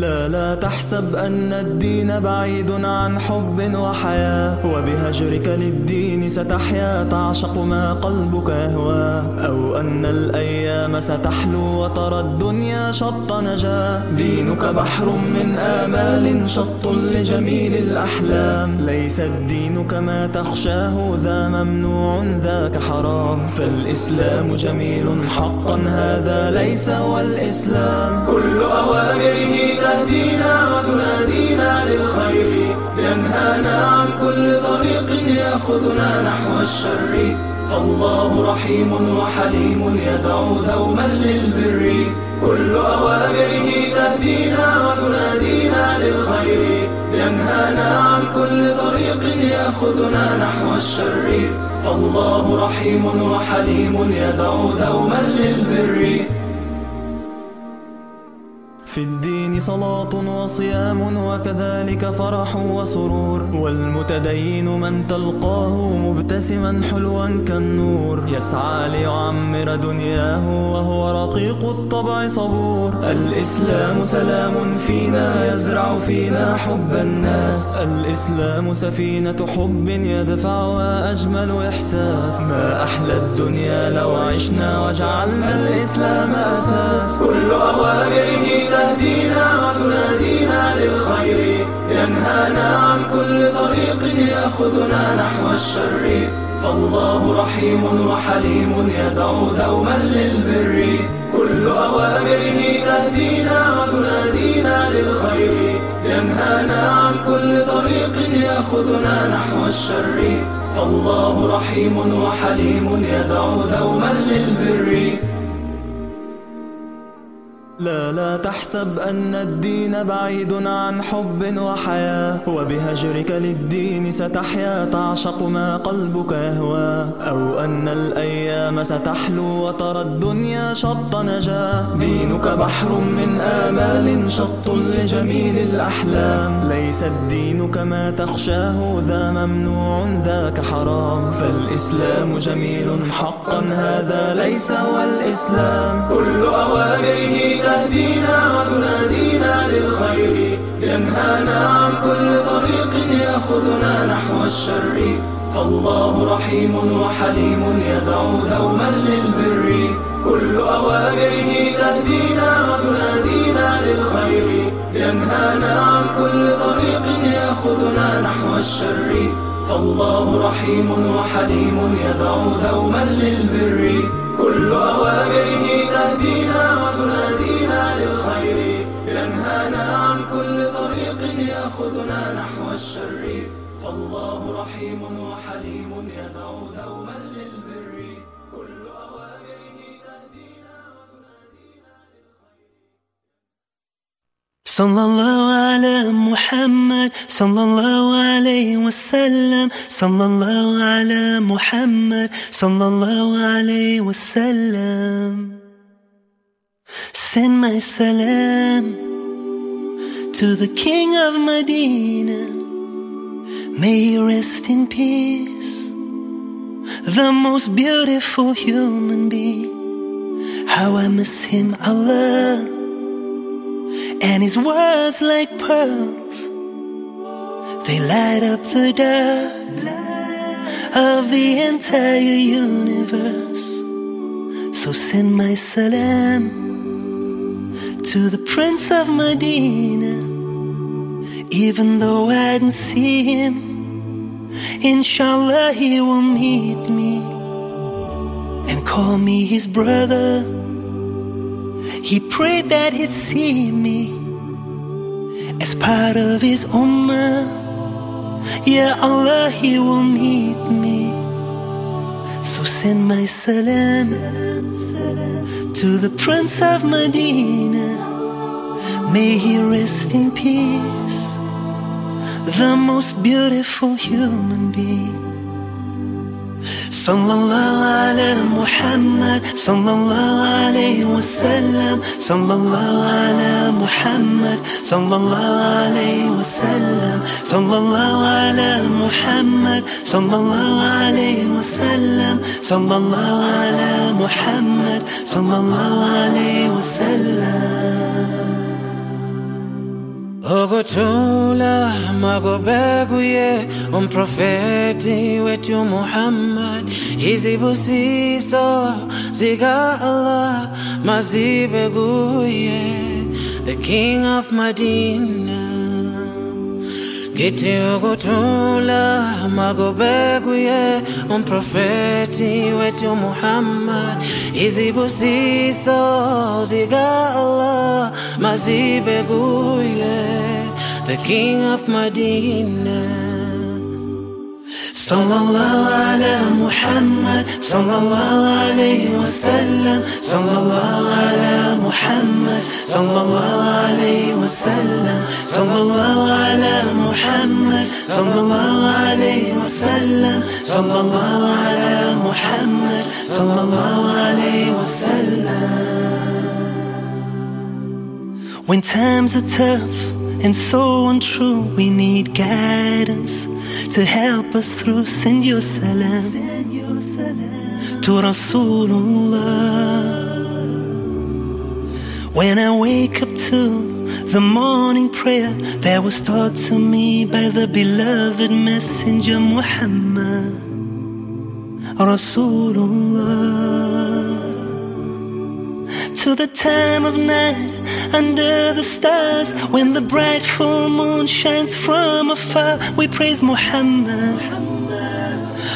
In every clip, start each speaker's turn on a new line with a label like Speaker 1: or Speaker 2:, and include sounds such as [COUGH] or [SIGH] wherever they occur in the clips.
Speaker 1: لا لا تحسب أن الدين بعيد عن حب وحياة وبهجرك للدين ستحيا تعشق ما قلبك يهوى. أو أن الأيام ستحلو وترى الدنيا شط نجاة دينك بحر من آمال شط لجميل الأحلام. ليس الدين كما تخشاه ذا ممنوع ذاك حرام. فالإسلام جميل حقا هذا ليس هو الإسلام كل أوامره تهدينا وتنادينا للخير ينهانا عن كل طريق يأخذنا نحو الشر. فالله رحيم وحليم يدعو دوما للبر. كل أوامره تهدينا وتنادينا للخير ينهانا عن كل طريق يأخذنا نحو الشر. فالله رحيم وحليم يدعو دوما للبر. في الدين صلاة وصيام وكذلك فرح وسرور. والمتدين من تلقاه مبتسما حلوا كالنور. يسعى ليعمر دنياه وهو رقيق الطبع صبور. الإسلام سلام فينا يزرع فينا حب الناس. الإسلام سفينة حب يدفعها أجمل إحساس. ما أحلى الدنيا لو عشنا وجعلنا الإسلام أساس. كل أوامره تهدينا وتنادينا للخير. ينهانا عن كل طريق يأخذنا نحو الشر. فالله رحيم وحليم يدعو دوما للبر. كل أوامره تهدينا وتنادينا للخير. ينهانا عن كل طريق يأخذنا نحو الشر. فالله رحيم وحليم يدعو دوما للبر. لا لا تحسب أن الدين بعيد عن حب وحياة وبهجرك للدين ستحيا تعشق ما قلبك يهوى. أو أن الأيام ستحلو وترى الدنيا شط نجاة. دينك بحر من آمال شط لجميل الأحلام. ليس الدين كما تخشاه ذا ممنوع ذاك حرام. فالإسلام جميل حقا هذا ليس هو الإسلام كل أوامره تهدينا وتنادينا للخير. ينهانا عن كل طريق يأخذنا نحو الشر. فالله رحيم وحليم يدعو دوما للبر. كل أوامره تهدينا وتنادينا للخير. ينهانا عن كل طريق يأخذنا نحو الشر. فالله رحيم وحليم يدعو دوما للبر. كل أوامره تهدينا وتنادينا طريق يأخذنا نحو الشر. فالله رحيم وحليم يدعو دوما للبر. كل أوامره تهدينا
Speaker 2: صلى الله على محمد صلى الله عليه وسلم. صلى الله على محمد صلى الله عليه وسلم. Send my salam. To the King of Medina. May he rest in peace. The most beautiful human being. How I miss him, Allah. And his words like pearls. They light up the dark of the entire universe. So send my salam to the Prince of Medina. Even though I didn't see him, inshallah he will meet me and call me his brother. He prayed that he'd see me as part of his ummah. Yeah, Allah, he will meet me. So send my salam to the Prince of Medina. May he rest in peace, the most beautiful human being. Sallallahu ala Muhammad, sallallahu alayhi wasallam, sallallahu ala Muhammad, sallallahu alayhi wasallam, sallallahu ala Muhammad, sallallahu alayhi ala Muhammad, sallallahu alayhi wasallam.
Speaker 3: Ogotola magobeguye umprofeti wetu Muhammad. Izibusiso ziga Allah mazibeguye the king of Medina Kiti ogotola magobeguye umprofeti wetu Muhammad. Izibusiso ziga Allah mazibeguye the king of Medina
Speaker 2: صلى الله على محمد صلى الله عليه وسلم صلى الله على محمد صلى الله عليه وسلم صلى الله على محمد صلى الله عليه وسلم صلى الله على محمد صلى الله عليه وسلم. When times are tough and so untrue, we need guidance to help us through. Send your salam to Rasulullah. When I wake up to the morning prayer that was taught to me by the beloved messenger Muhammad Rasulullah. To the time of night under the stars when the bright full moon shines from afar. We praise Muhammad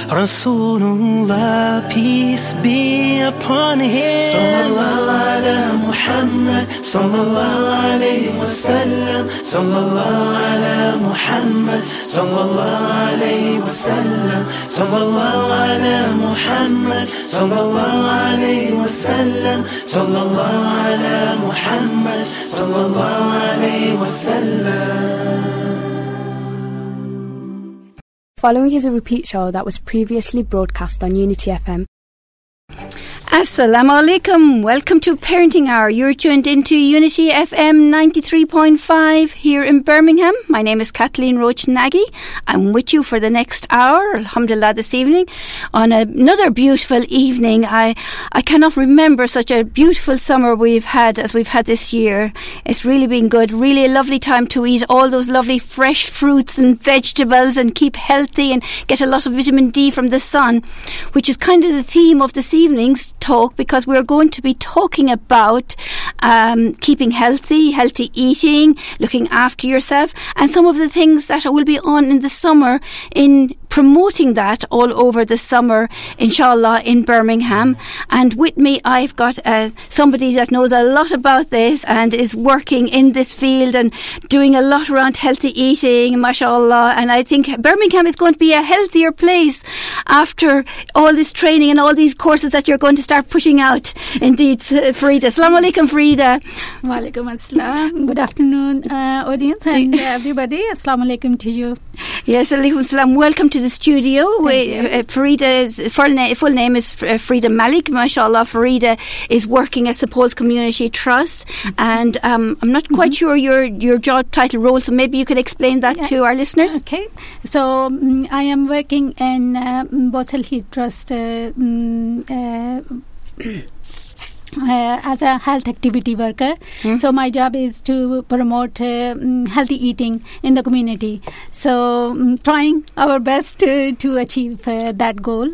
Speaker 2: Rasulullah peace be upon him Sallallahu ala Muhammad Sallallahu alayhi wa sallam Sallallahu ala Muhammad Sallallahu alayhi wa sallam Sallallahu ala Muhammad Sallallahu alayhi wa sallam Sallallahu ala Muhammad Sallallahu alayhi wa sallam
Speaker 4: Following is a repeat show that was previously broadcast on Unity FM.
Speaker 5: Assalamu alaikum. Welcome to Parenting Hour. You're tuned into Unity FM 93.5 here in Birmingham. My name is Kathleen Roach Nagy. I'm with you for the next hour, alhamdulillah, this evening on another beautiful evening. I, I cannot remember such a beautiful summer we've had as we've had this year. It's really been good. Really a lovely time to eat all those lovely fresh fruits and vegetables and keep healthy and get a lot of vitamin D from the sun, which is kind of the theme of this evening's talk because we're going to be talking about um, keeping healthy, healthy eating, looking after yourself, and some of the things that I will be on in the summer in promoting that all over the summer, inshallah, in Birmingham. And with me, I've got uh, somebody that knows a lot about this and is working in this field and doing a lot around healthy eating, mashallah. And I think Birmingham is going to be a healthier place after all this training and all these courses that you're going to start pushing out. Indeed, Farida. Assalamu alaikum, Farida.
Speaker 6: Wa alaikum assalam. Good afternoon, uh, audience and everybody. Assalamu alaikum to you.
Speaker 5: Yes, alaikum salam. Welcome to the studio. We, uh, Farida's full, na- full name is uh, Farida Malik. MashaAllah, Farida is working at Suppose Community Trust, mm-hmm. and um, I'm not quite mm-hmm. sure your your job title role. So maybe you could explain that yeah. to our listeners.
Speaker 6: Okay, so um, I am working in uh, Bosel Heat Trust. Um, uh, as a health activity worker. Mm. So my job is to promote uh, healthy eating in the community. So um, trying our best to, to achieve uh, that goal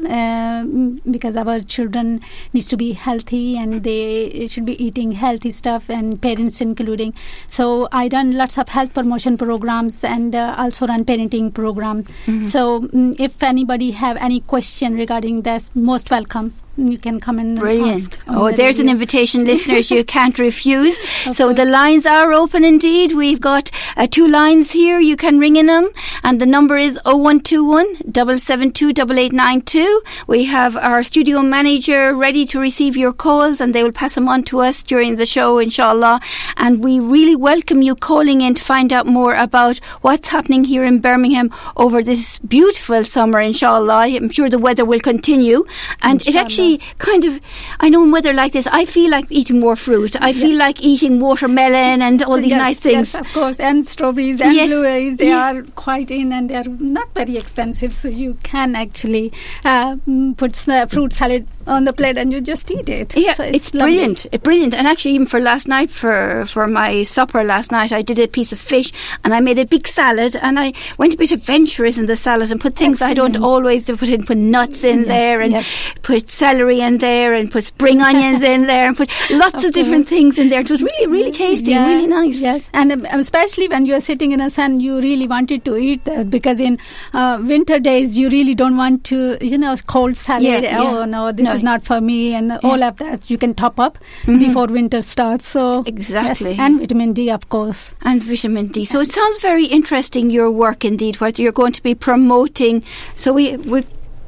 Speaker 6: because our children needs to be healthy and they should be eating healthy stuff and parents including. So I run lots of health promotion programs and also run parenting program. Mm-hmm. So um, if anybody have any question regarding this, most welcome you can come in.
Speaker 5: Brilliant. Oh, the there's an invitation, listeners, you can't [LAUGHS] refuse. so the lines are open indeed. We've got uh, two lines here. You can ring in them, and the number is 0121 772 We have our studio manager ready to receive your calls, and they will pass them on to us during the show, inshallah. And we really welcome you calling in to find out more about what's happening here in Birmingham over this beautiful summer, inshallah. I'm sure the weather will continue. And inshallah. it actually really kind of. I know in weather like this, I feel like eating more fruit. I feel like eating watermelon and all these
Speaker 6: yes,
Speaker 5: nice things.
Speaker 6: Yes, of course, and strawberries and
Speaker 5: Yes,
Speaker 6: blueberries. They
Speaker 5: yeah.
Speaker 6: are quite in, and they are not very expensive. So you can actually uh, put s- fruit salad on the plate, and you just eat it.
Speaker 5: Yeah,
Speaker 6: So
Speaker 5: it's,
Speaker 6: lovely.
Speaker 5: brilliant. It's brilliant. And actually, even for last night, for for my supper last night, I did a piece of fish and I made a big salad. And I went a bit adventurous in the salad and put things I don't always do. Put in, put nuts in
Speaker 6: Yes,
Speaker 5: there and put celery in there and put spring onions in [LAUGHS] there and put lots of,
Speaker 6: Of
Speaker 5: different things in there. It was really, really tasty and
Speaker 6: Yeah,
Speaker 5: really nice.
Speaker 6: Yes, and um, especially when you're sitting in a sun, you really wanted to eat that because in uh, winter days you really don't want to, you know, cold salad.
Speaker 5: Yeah.
Speaker 6: Oh no, this
Speaker 5: No.
Speaker 6: is not for me, and all of that you can top up before winter starts. So
Speaker 5: Exactly.
Speaker 6: yes, and vitamin D, of course.
Speaker 5: and vitamin D. So it sounds very interesting. Your work, indeed, what you're going to be promoting. So we we've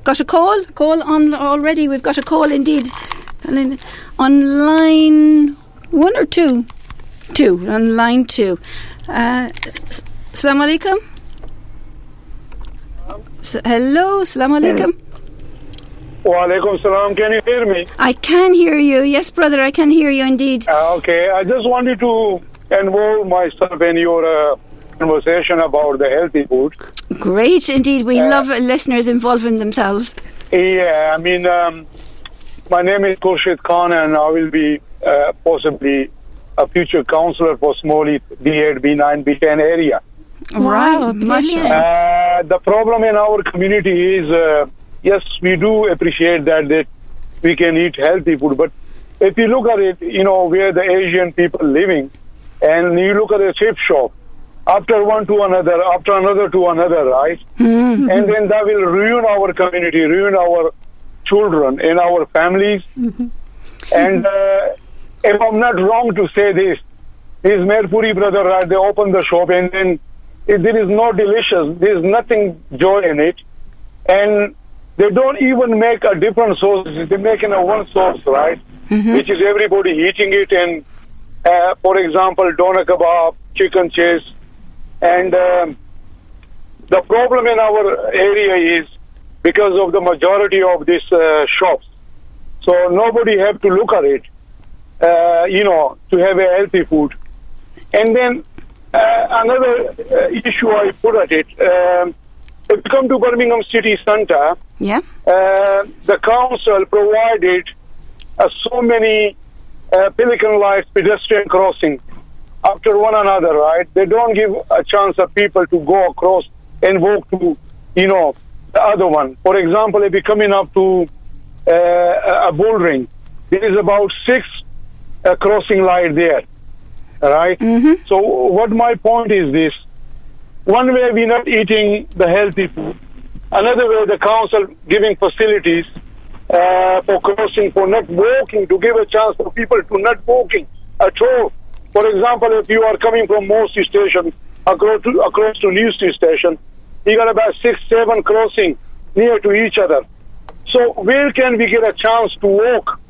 Speaker 5: got a call, call on already. We've got a call, indeed, on line one or two, two on line two. Uh, Assalamu alaikum. Hello, Assalamu alaikum.
Speaker 7: Walaikum salam. Can you hear me?
Speaker 5: I can hear you. Yes, brother, I can hear you indeed.
Speaker 7: Uh, okay. I just wanted to involve myself in your uh, conversation about the healthy food.
Speaker 5: Great, indeed. We love listeners involving themselves.
Speaker 7: Yeah, I mean, um, my name is Khurshid Khan, and I will be uh, possibly a future counselor for Small Heath B8, B9, B10 area.
Speaker 5: right,
Speaker 6: Wow,
Speaker 5: mashallah.
Speaker 7: Uh, the problem in our community is, uh, yes, we do appreciate that that we can eat healthy food, but if you look at it, you know, where the Asian people living, and you look at a chip shop, after one to another, after another to another, right? And then that will ruin our community, ruin our children and our families. And uh, if I'm not wrong to say this, his Mirpuri brother, right, they opened the shop and then it, there is no delicious, there is nothing joy in it. And they don't even make a different sauce. They make in a one sauce, right? Which is everybody eating it. And uh, for example, doner kebab, chicken chase. And um, the problem in our area is because of the majority of these uh, shops. So nobody have to look at it, uh, you know, to have a healthy food. And then uh, another uh, issue I put at it, um, if you come to Birmingham City Centre,
Speaker 5: Yeah.
Speaker 7: uh, the council provided uh, so many uh, pelican lights pedestrian crossing after one another, right? They don't give a chance of people to go across and walk to, you know, the other one. For example, if you're coming up to uh, a bull ring, there is about six uh, crossing light there, right? So what my point is this: one way we're not eating the healthy food, another way the council giving facilities uh, for crossing, for not walking, to give a chance for people to not walking at all. For example, if you are coming from Moor Street Station across to, across to New Street Station, you got about six, seven crossing near to each other. So where can we get a chance to walk?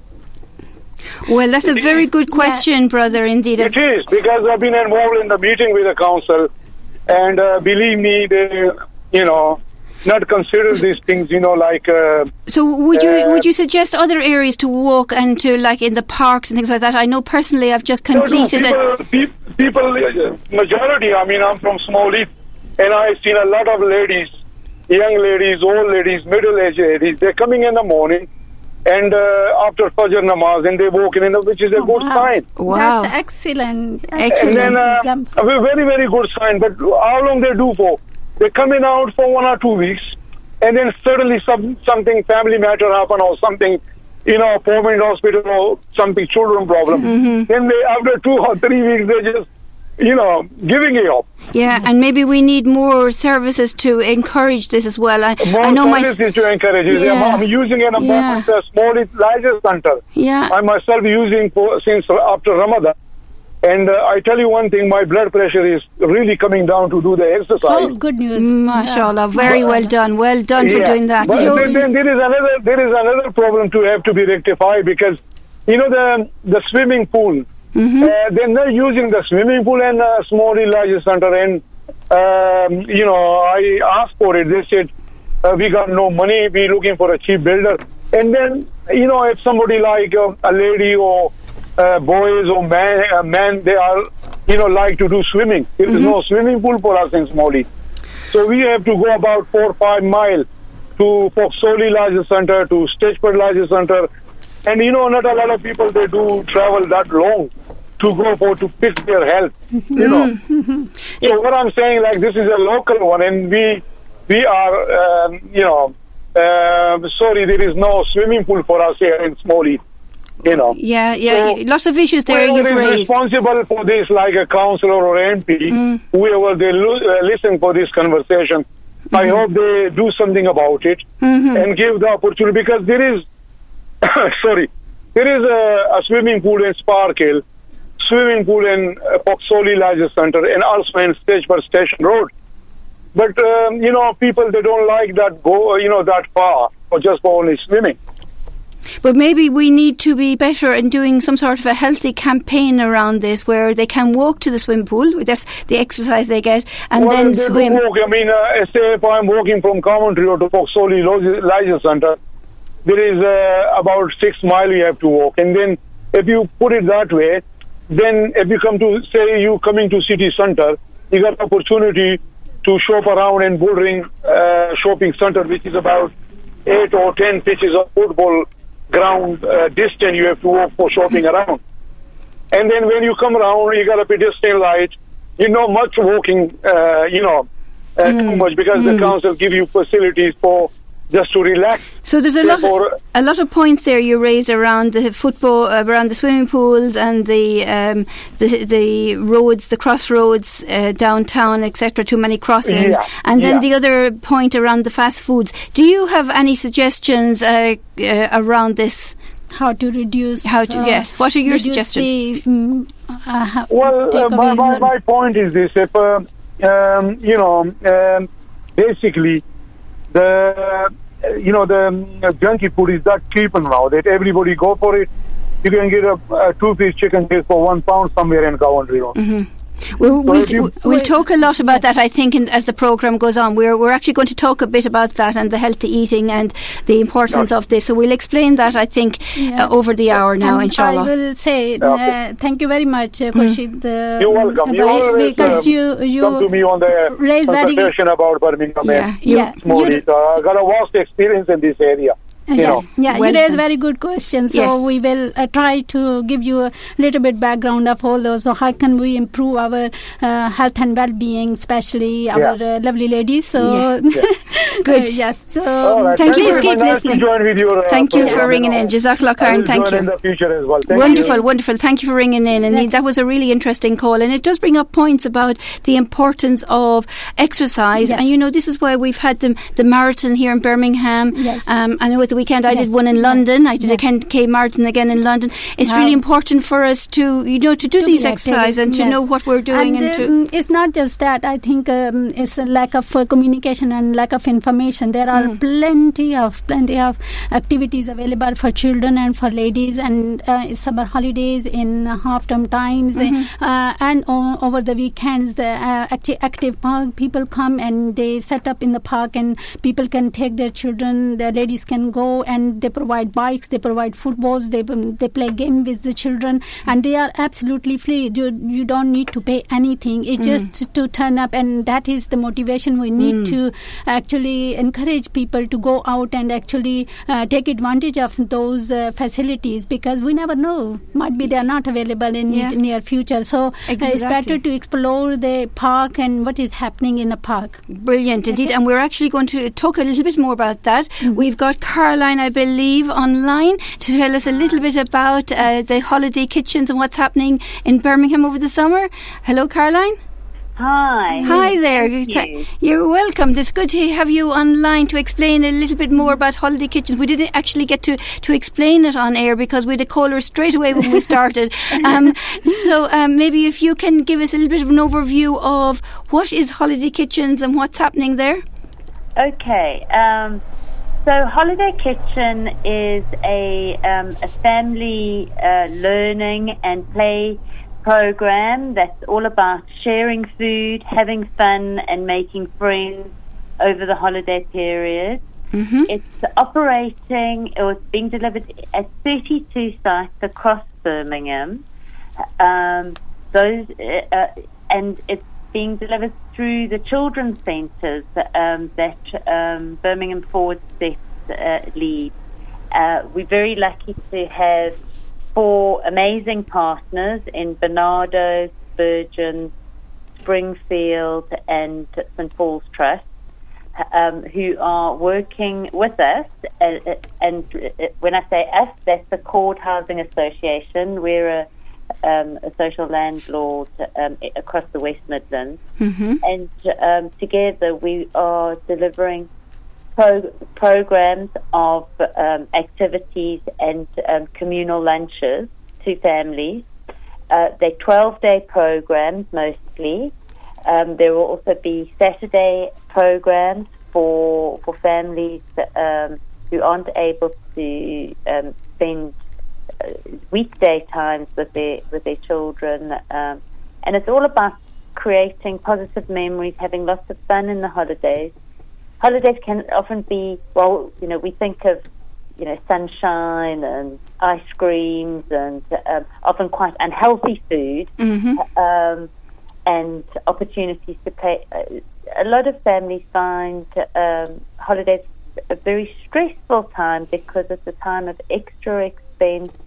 Speaker 5: Well, that's a very good question, brother, indeed.
Speaker 7: It is because I've been involved in the meeting with the council, and uh, believe me, they, you know, not consider these things, you know, like. Uh,
Speaker 5: So would you
Speaker 7: Uh,
Speaker 5: would you suggest other areas to walk and to like in the parks and things like that? I know personally I've just
Speaker 7: no, no,
Speaker 5: completed
Speaker 7: people, pe- people, uh, majority. I mean, I'm from Small Heath, and I've seen a lot of ladies, young ladies, old ladies, middle-aged ladies. They're coming in the morning, and uh, after Fajr namaz, and they walk in, which is a good
Speaker 6: wow.
Speaker 7: sign.
Speaker 5: Wow.
Speaker 6: That's excellent.
Speaker 5: Excellent.
Speaker 7: And then uh,
Speaker 6: example.
Speaker 7: a very very good sign. But how long they do for? They're coming out for one or two weeks, and then suddenly some something family matter happen or something, you know, permanent hospital or something children problem. Mm-hmm. Then they after two or three weeks they just, you know, giving it up.
Speaker 5: Yeah, and maybe we need more services to encourage this as well. I,
Speaker 7: More
Speaker 5: I know my
Speaker 7: services to encourage it.
Speaker 5: Yeah.
Speaker 7: I'm, I'm using an
Speaker 5: Yeah.
Speaker 7: a small largest center.
Speaker 5: yeah.
Speaker 7: I myself using for since after Ramadan. And uh, I tell you one thing, my blood pressure is really coming down to do the exercise.
Speaker 6: Oh, good news.
Speaker 5: Mashallah, very well done. Well done for doing that.
Speaker 7: But then, then there is another there is another problem to have to be rectified because you know the the swimming pool.
Speaker 5: Mm-hmm.
Speaker 7: Uh, they're not using the swimming pool and uh, small large center and um, you know I asked for it. They said uh, we got no money. We're looking for a cheap builder. And then, you know, if somebody like uh, a lady or uh, boys or man, uh, men, they are, you know, like to do swimming. There is no swimming pool for us in Small Heath. So we have to go about four or five miles to Fox Hollies Leisure Center, to Stechford Leisure Center. And, you know, not a lot of people, they do travel that long to go for, to fix their health, you know. So what I'm saying, like, this is a local one, and we, we are, um, you know, uh, sorry, there is no swimming pool for us here in Small Heath, you know.
Speaker 5: Yeah, yeah,
Speaker 7: So,
Speaker 5: lots of issues there
Speaker 7: Whoever
Speaker 5: you've
Speaker 7: is
Speaker 5: raised.
Speaker 7: responsible for this, like a councillor or MP, whoever they lo- uh, listen for this conversation, I hope they do something about it and give the opportunity because there is, [COUGHS] sorry, there is a, a swimming pool in Sparkhill, swimming pool in uh, Fox Hollies Leisure Center, and also in Stechford Station Road. But um, you know, people they don't like that go, you know, that far or just for only swimming.
Speaker 5: But maybe we need to be better in doing some sort of a healthy campaign around this where they can walk to the swim pool, that's the exercise they get, and
Speaker 7: well,
Speaker 5: then swim.
Speaker 7: Walk. I mean, uh, say if I'm walking from Coventry or to Fox Hollies Leisure Center, there is uh, about six mile you have to walk, and then if you put it that way, then if you come to say you coming to city center, you got opportunity to shop around in Bullring uh, shopping center, which is about eight or ten pitches of football ground uh, distance you have to walk for shopping around. And then when you come around, you got a pedestrian light. You know, much walking, uh, you know, uh, too much because the council give you facilities for just to relax.
Speaker 5: So there's a lot, of, a lot of points there you raise around the football, uh, around the swimming pools and the um, the, the roads, the crossroads uh, downtown, etc. Too many crossings,
Speaker 7: Yeah,
Speaker 5: and then
Speaker 7: yeah.
Speaker 5: the other point around the fast foods. Do you have any suggestions uh, uh, around this?
Speaker 6: how to reduce
Speaker 5: How to- yes. What are your suggestions?
Speaker 6: the, mm, uh, ha-
Speaker 7: Well, uh, my, my, my point is this: if uh, um, you know, um, basically, the you know the junky food is that cheap now that everybody go for it. You can get a, a two-piece chicken just for one pound somewhere in Coventry. Road.
Speaker 5: Mm-hmm. We'll, we'll,
Speaker 7: if you-
Speaker 5: we'll talk a lot about that, I think, in, as the programme goes on. We're, we're actually going to talk a bit about that and the healthy eating and the importance of this. So we'll explain that, I think,
Speaker 6: Yeah.
Speaker 5: uh, over the hour now,
Speaker 6: And
Speaker 5: inshallah.
Speaker 6: I will say
Speaker 7: Okay.
Speaker 6: uh, thank you very much, uh, Khurshid. uh,
Speaker 7: You're welcome. You always
Speaker 6: because
Speaker 7: um,
Speaker 6: you you
Speaker 7: come to me on the
Speaker 6: raise very good-
Speaker 7: consultation about Birmingham
Speaker 5: Yeah,
Speaker 7: and
Speaker 5: you-
Speaker 6: yeah,
Speaker 7: Small
Speaker 6: Heath.
Speaker 7: you- I got a vast experience in this area. You
Speaker 6: yeah,
Speaker 7: know.
Speaker 6: yeah,
Speaker 5: Well
Speaker 6: you raise very good questions. So
Speaker 5: Yes.
Speaker 6: we will uh, try to give you a little bit background of all those. So how can we improve our uh, health and well-being, especially our uh, lovely ladies? So [LAUGHS]
Speaker 5: Good.
Speaker 6: Uh, yes. So
Speaker 7: All right.
Speaker 5: Thank you.
Speaker 7: very
Speaker 6: Please keep
Speaker 7: much. Nice to
Speaker 6: listening.
Speaker 7: join with your, uh,
Speaker 5: Thank you for
Speaker 7: program.
Speaker 5: ringing in. Jazakallah
Speaker 7: I
Speaker 5: khairan.
Speaker 7: will
Speaker 5: Thank you.
Speaker 7: in the future as well. Thank
Speaker 5: wonderful,
Speaker 7: you.
Speaker 5: wonderful. Thank you for ringing in. And
Speaker 6: Yeah.
Speaker 5: that was a really interesting call. And it does bring up points about the importance of exercise.
Speaker 6: Yes.
Speaker 5: And you know, this is why we've had the, the marathon here in Birmingham.
Speaker 6: Yes.
Speaker 5: Um, I know at the weekend I did one in. London. I did
Speaker 6: Yeah.
Speaker 5: a Ken K marathon again in London. It's
Speaker 6: Wow.
Speaker 5: really important for us to, you know, to do
Speaker 6: to
Speaker 5: these
Speaker 6: exercises
Speaker 5: and to
Speaker 6: yes.
Speaker 5: know what we're doing. And,
Speaker 6: And,
Speaker 5: to,
Speaker 6: um, it's not just that. I think um, it's a lack of uh, communication and lack of information. There are
Speaker 5: Mm.
Speaker 6: plenty of plenty of activities available for children and for ladies, and uh, summer holidays in half term times,
Speaker 5: Mm-hmm.
Speaker 6: uh, and o- over the weekends. The uh, acti- active park people come and they set up in the park, and people can take their children. The ladies can go and they provide bikes, they provide footballs, they um, they play game with the children, and they are absolutely free. You, you don't need to pay anything. It's just to turn up, and that is the motivation we need to actually encourage people to go out and actually uh, take advantage of those uh, facilities because we never know. Might be they are not available in
Speaker 5: Yeah.
Speaker 6: the near future. So uh, it's better to explore the park and what is happening in the park.
Speaker 5: Brilliant indeed, and we're actually going to talk a little bit more about that.
Speaker 6: Mm-hmm.
Speaker 5: We've got Caroline, I believe, online to tell us a little bit about uh, the holiday kitchens and what's happening in Birmingham over the summer. Hello, Caroline.
Speaker 8: Hi.
Speaker 5: Hi there.
Speaker 8: You.
Speaker 5: You're welcome. It's good to have you online to explain a little bit more about holiday kitchens. We didn't actually get to, to explain it on air because we had a caller straight away when we started. [LAUGHS] um, so um, maybe if you can give us a little bit of an overview of what is holiday kitchens and what's happening there.
Speaker 8: Okay. Um, so, Holiday Kitchen is a, um, a family uh, learning and play program that's all about sharing food, having fun, and making friends over the holiday period.
Speaker 5: Mm-hmm.
Speaker 8: It's operating or it's being delivered at 32 sites across Birmingham. Um, those uh, uh, and it's being delivered through the children's centres um, that um, Birmingham Forward Steps uh. Uh, we're very lucky to have four amazing partners in Barnardo, Spurgeon, Springfield, and St Paul's Trust. Um, who are working with us, uh, uh, and uh, when I say us, that's the Accord Housing Association. We're a, um, a social landlord um, across the West Midlands,
Speaker 5: Mm-hmm.
Speaker 8: and um, together we are delivering pro- programs of um, activities and um, communal lunches to families. Uh, they're 12 day programs mostly. Um, there will also be Saturday programs for for families um, who aren't able to um, spend weekday times with their with their children, um, and it's all about creating positive memories, having lots of fun in the holidays. Holidays can often be well, you know, we think of you know sunshine and ice creams and um, often quite unhealthy food
Speaker 5: Mm-hmm.
Speaker 8: um, and opportunities to play. Uh, a lot of families find um, holidays a very stressful time because it's a time of extra. Uh,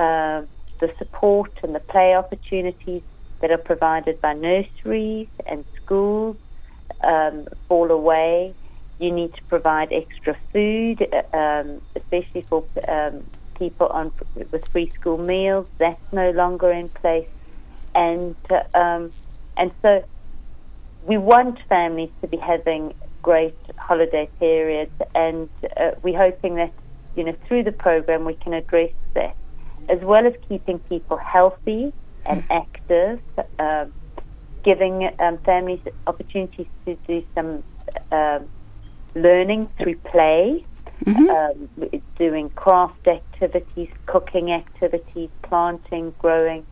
Speaker 8: uh, the support and the play opportunities that are provided by nurseries and schools um, fall away. You need to provide extra food, uh, um, especially for um, people on with free school meals. That's no longer in place and uh, um, and so we want families to be having great holiday periods, and uh, we're hoping that you know through the program we can address this, as well as keeping people healthy and active, um, giving um, families opportunities to do some um, learning through play. Um, doing craft activities, cooking activities, planting, growing,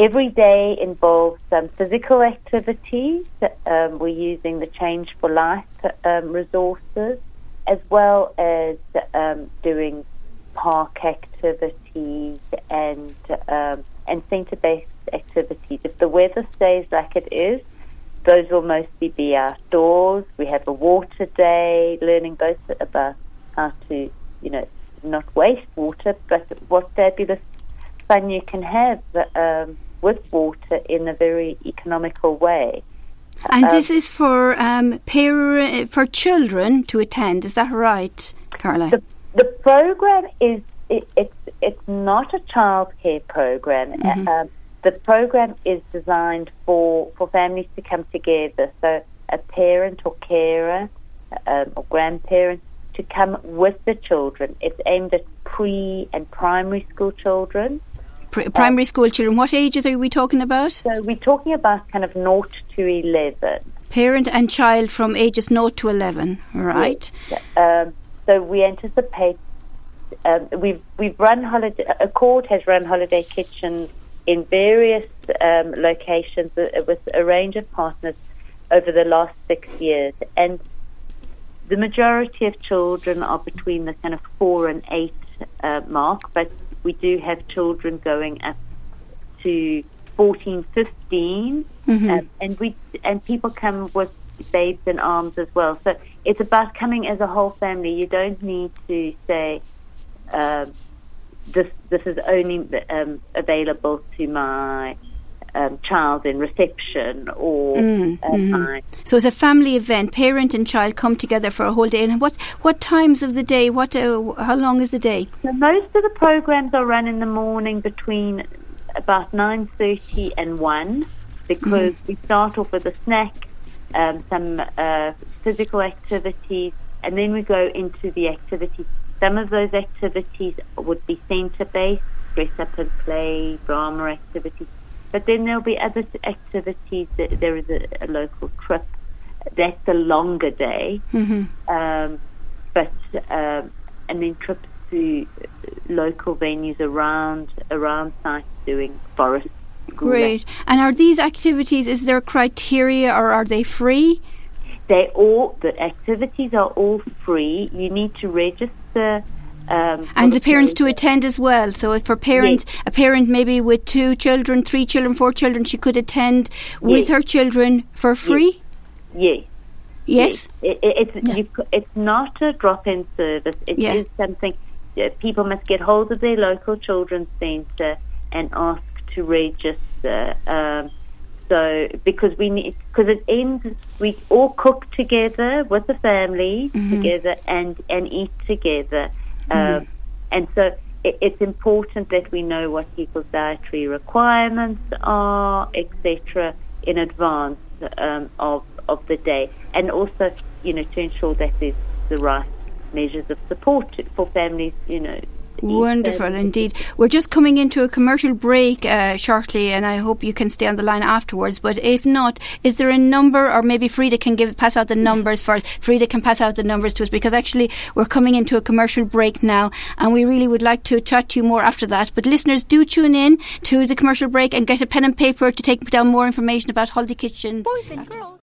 Speaker 8: every day involves some physical activities. Um, we're using the Change for Life um, resources, as well as um, doing park activities and um, and centre-based activities. If the weather stays like it is, those will mostly be outdoors. We have a water day, learning both about how to, you know, not waste water, but what fabulous fun you can have um, with water in a very economical way.
Speaker 5: And
Speaker 8: Um,
Speaker 5: this is for um, par- for children to attend. Is that right, Caroline?
Speaker 8: The, the program is it, it's it's not a childcare program.
Speaker 5: Mm-hmm.
Speaker 8: Uh, um, the program is designed for for families to come together. So a parent or carer um, or grandparent to come with the children. It's aimed at pre and primary school children.
Speaker 5: Pr- primary school children. What ages are we talking about?
Speaker 8: So we're talking about kind of naught to eleven.
Speaker 5: Parent and child from ages 0 to 11, right?
Speaker 8: Um, so we anticipate um, we've we've run holiday. Accord has run holiday kitchens in various um, locations uh, with a range of partners over the last six years, and the majority of children are between the kind of four and eight uh, mark, but we do have children going up to 14, 15, um, and we and people come with babes in arms as well. So it's about coming as a whole family. You don't need to say um, this this is only um, available to my um, child in reception or uh, my
Speaker 5: So it's a family event. Parent and child come together for a whole day. And what what times of the day? What uh, how long is the day?
Speaker 8: So most of the programs are run in the morning between about nine thirty and one, because we start off with a snack, um, some uh, physical activities, and then we go into the activities. Some of those activities would be centre based, dress up and play, drama activities. But then there'll be other activities. That there is a, a local trip. That's a longer day. Um, but um, and then trips to local venues around around sites doing forest.
Speaker 5: Great. And are these activities? Is there a criteria or are they free?
Speaker 8: they all the activities are all free. You need to register. Um,
Speaker 5: And the parents to attend as well. So if for parents, a parent maybe with two children, three children, four children, she could attend with her children for free.
Speaker 8: Yes.
Speaker 5: Yes.
Speaker 8: It, it, it's you, it's not a drop-in service. It is
Speaker 5: Yeah.
Speaker 8: something uh, people must get hold of their local children's centre and ask to register. Um, so because we need because it ends we all cook together with the family
Speaker 5: Mm-hmm.
Speaker 8: together and and eat together, um, and so. It, it's important that we know what people's dietary requirements are, etc., in advance um, of of the day, and also, you know, to ensure that there's the right measures of support for families, you know. To eat
Speaker 5: Wonderful indeed. We're just coming into a commercial break uh, shortly, and I hope you can stay on the line afterwards. But if not, is there a number, or maybe Frida can give pass out the numbers first? Frida can pass out the numbers to us because actually we're coming into a commercial break now, and we really would like to chat to you more after that. But listeners, do tune in to the commercial break and get a pen and paper to take down more information about Holiday Kitchens.
Speaker 9: Boys and girls.